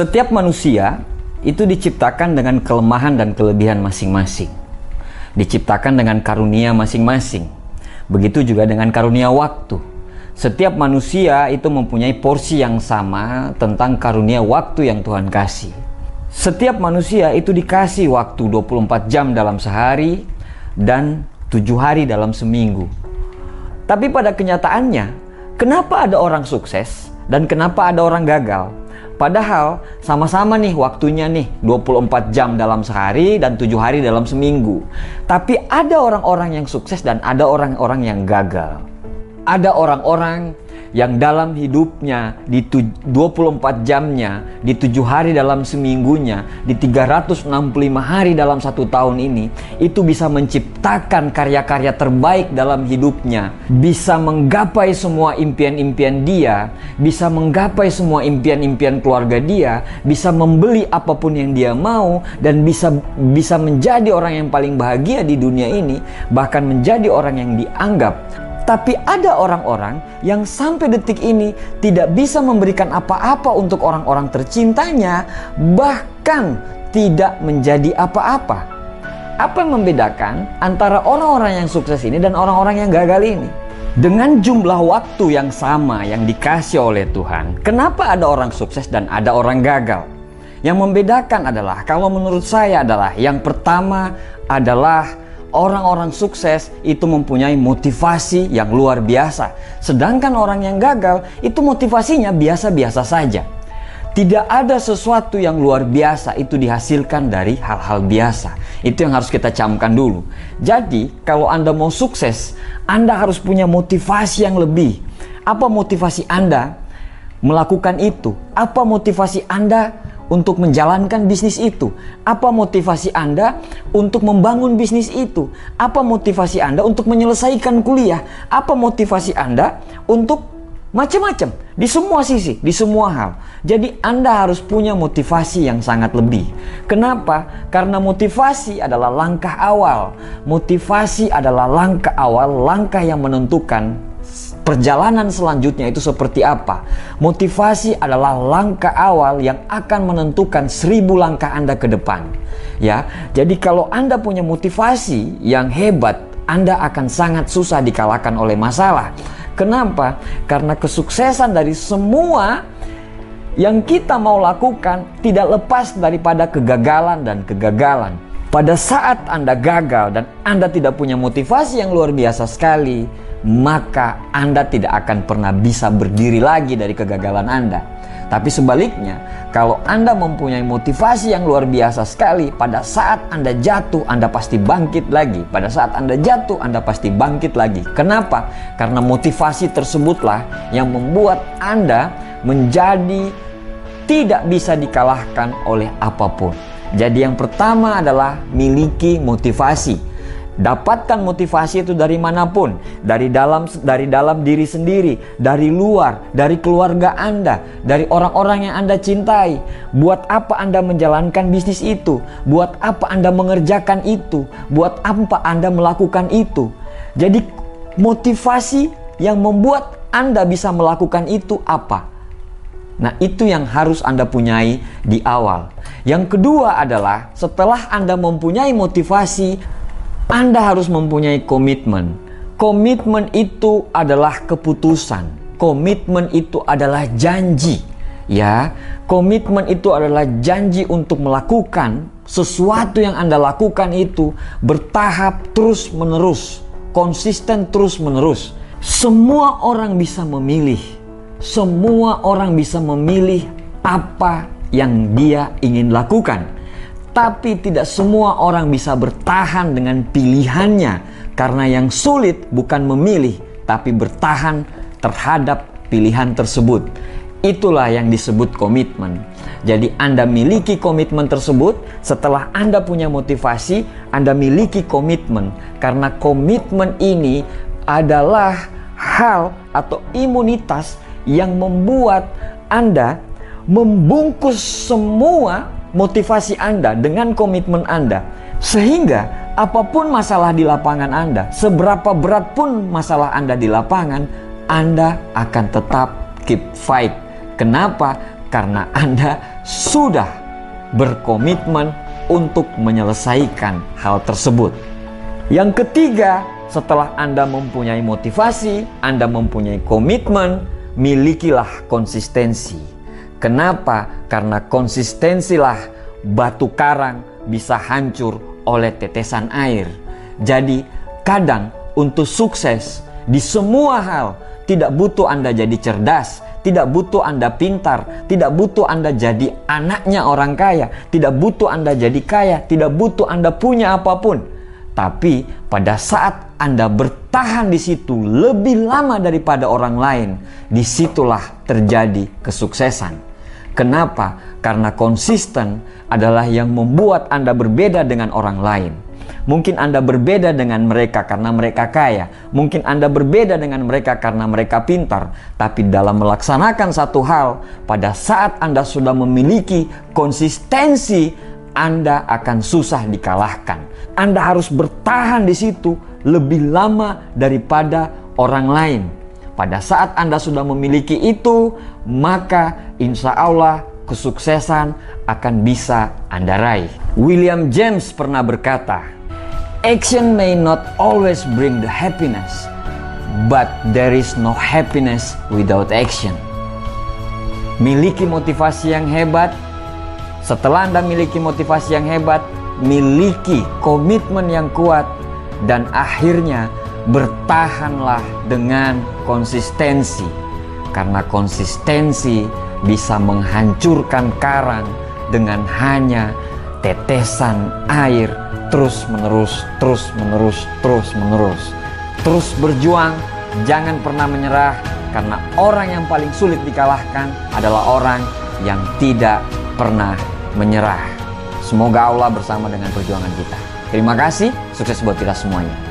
Setiap manusia itu diciptakan dengan kelemahan dan kelebihan masing-masing. Diciptakan dengan karunia masing-masing. Begitu juga dengan karunia waktu. Setiap manusia itu mempunyai porsi yang sama tentang karunia waktu yang Tuhan kasih. Setiap manusia itu dikasih waktu 24 jam dalam sehari dan 7 hari dalam seminggu. Tapi pada kenyataannya, kenapa ada orang sukses dan kenapa ada orang gagal? Padahal sama-sama nih waktunya nih 24 jam dalam sehari dan 7 hari dalam seminggu. Tapi ada orang-orang yang sukses dan ada orang-orang yang gagal. Ada orang-orang yang dalam hidupnya di 24 jamnya, di 7 hari dalam seminggunya, di 365 hari dalam satu tahun ini, itu bisa menciptakan karya-karya terbaik dalam hidupnya, bisa menggapai semua impian-impian dia, bisa menggapai semua impian-impian keluarga dia, bisa membeli apa pun yang dia mau dan bisa bisa menjadi orang yang paling bahagia di dunia ini, bahkan menjadi orang yang dianggap tapi ada orang-orang yang sampai detik ini tidak bisa memberikan apa-apa untuk orang-orang tercintanya, bahkan tidak menjadi apa-apa. Apa yang membedakan antara orang-orang yang sukses ini dan orang-orang yang gagal ini? Dengan jumlah waktu yang sama yang dikasih oleh Tuhan, kenapa ada orang sukses dan ada orang gagal? Yang membedakan adalah, kalau menurut saya adalah yang pertama adalah orang-orang sukses itu mempunyai motivasi yang luar biasa. Sedangkan orang yang gagal itu motivasinya biasa-biasa saja. Tidak ada sesuatu yang luar biasa itu dihasilkan dari hal-hal biasa. Itu yang harus kita camkan dulu. Jadi, kalau Anda mau sukses, Anda harus punya motivasi yang lebih. Apa motivasi Anda melakukan itu? Apa motivasi Anda untuk menjalankan bisnis itu? Apa motivasi Anda untuk membangun bisnis itu? Apa motivasi Anda untuk menyelesaikan kuliah? Apa motivasi Anda untuk macam-macam di semua sisi, di semua hal. Jadi Anda harus punya motivasi yang sangat lebih. Kenapa? Karena motivasi adalah langkah awal. Motivasi adalah langkah awal, langkah yang menentukan perjalanan selanjutnya itu seperti apa. Motivasi adalah langkah awal yang akan menentukan seribu langkah Anda ke depan. Ya, jadi kalau Anda punya motivasi yang hebat, Anda akan sangat susah dikalahkan oleh masalah. Kenapa? Karena kesuksesan dari semua yang kita mau lakukan tidak lepas daripada kegagalan dan kegagalan. Pada saat Anda gagal dan Anda tidak punya motivasi yang luar biasa sekali, maka Anda tidak akan pernah bisa berdiri lagi dari kegagalan Anda. Tapi sebaliknya, kalau Anda mempunyai motivasi yang luar biasa sekali, pada saat Anda jatuh, Anda pasti bangkit lagi. Pada saat Anda jatuh, Anda pasti bangkit lagi. Kenapa? Karena motivasi tersebutlah yang membuat Anda menjadi tidak bisa dikalahkan oleh apa pun. Jadi, yang pertama adalah miliki motivasi. Dapatkan motivasi itu dari mana pun, dari dalam dari dalam diri sendiri, dari luar, dari keluarga Anda, dari orang-orang yang Anda cintai. Buat apa Anda menjalankan bisnis itu? Buat apa Anda mengerjakan itu? Buat apa Anda melakukan itu? Jadi motivasi yang membuat Anda bisa melakukan itu apa? Nah, itu yang harus Anda punyai di awal. Yang kedua adalah setelah Anda mempunyai motivasi, anda harus mempunyai komitmen. Komitmen itu adalah keputusan. Komitmen itu adalah janji. Ya, komitmen itu adalah janji untuk melakukan sesuatu yang Anda lakukan itu bertahap terus-menerus, konsisten terus-menerus. Semua orang bisa memilih. Semua orang bisa memilih apa yang dia ingin lakukan. Tapi tidak semua orang bisa bertahan dengan pilihannya karena yang sulit bukan memilih tapi bertahan terhadap pilihan tersebut. Itulah yang disebut komitmen. Jadi Anda miliki komitmen tersebut setelah Anda punya motivasi, Anda miliki komitmen karena komitmen ini adalah hal atau imunitas yang membuat Anda membungkus semua motivasi Anda, dengan komitmen Anda, sehingga apa pun masalah di lapangan Anda, seberapa berat pun masalah Anda di lapangan, Anda akan tetap keep fight. Kenapa? karena Anda sudah berkomitmen untuk menyelesaikan hal tersebut. Yang ketiga, setelah Anda mempunyai motivasi, Anda mempunyai komitmen, milikilah konsistensi. Kenapa? Karena konsistensilah batu karang bisa hancur oleh tetesan air. Jadi, kadang untuk sukses di semua hal tidak butuh Anda jadi cerdas, tidak butuh Anda pintar, tidak butuh Anda jadi anaknya orang kaya, tidak butuh Anda jadi kaya, tidak butuh Anda punya apa pun. Tapi pada saat Anda bertahan di situ lebih lama daripada orang lain, di situlah terjadi kesuksesan. Kenapa? Karena konsisten adalah yang membuat Anda berbeda dengan orang lain. Mungkin Anda berbeda dengan mereka karena mereka kaya. Mungkin Anda berbeda dengan mereka karena mereka pintar. Tapi dalam melaksanakan satu hal, pada saat Anda sudah memiliki konsistensi, Anda akan susah dikalahkan. Anda harus bertahan di situ lebih lama daripada orang lain. Pada saat Anda sudah memiliki itu, maka insya Allah kesuksesan akan bisa Anda raih. William James pernah berkata, Action may not always bring the happiness, but there is no happiness without action. Miliki motivasi yang hebat. Setelah Anda miliki motivasi yang hebat, miliki komitmen yang kuat, dan akhirnya bertahanlah dengan konsistensi, karena konsistensi bisa menghancurkan karang dengan hanya tetesan air terus menerus, terus menerus, terus menerus. Terus berjuang, jangan pernah menyerah karena orang yang paling sulit dikalahkan adalah orang yang tidak pernah menyerah. Semoga Allah bersama dengan perjuangan kita. Terima kasih, sukses buat kita semuanya.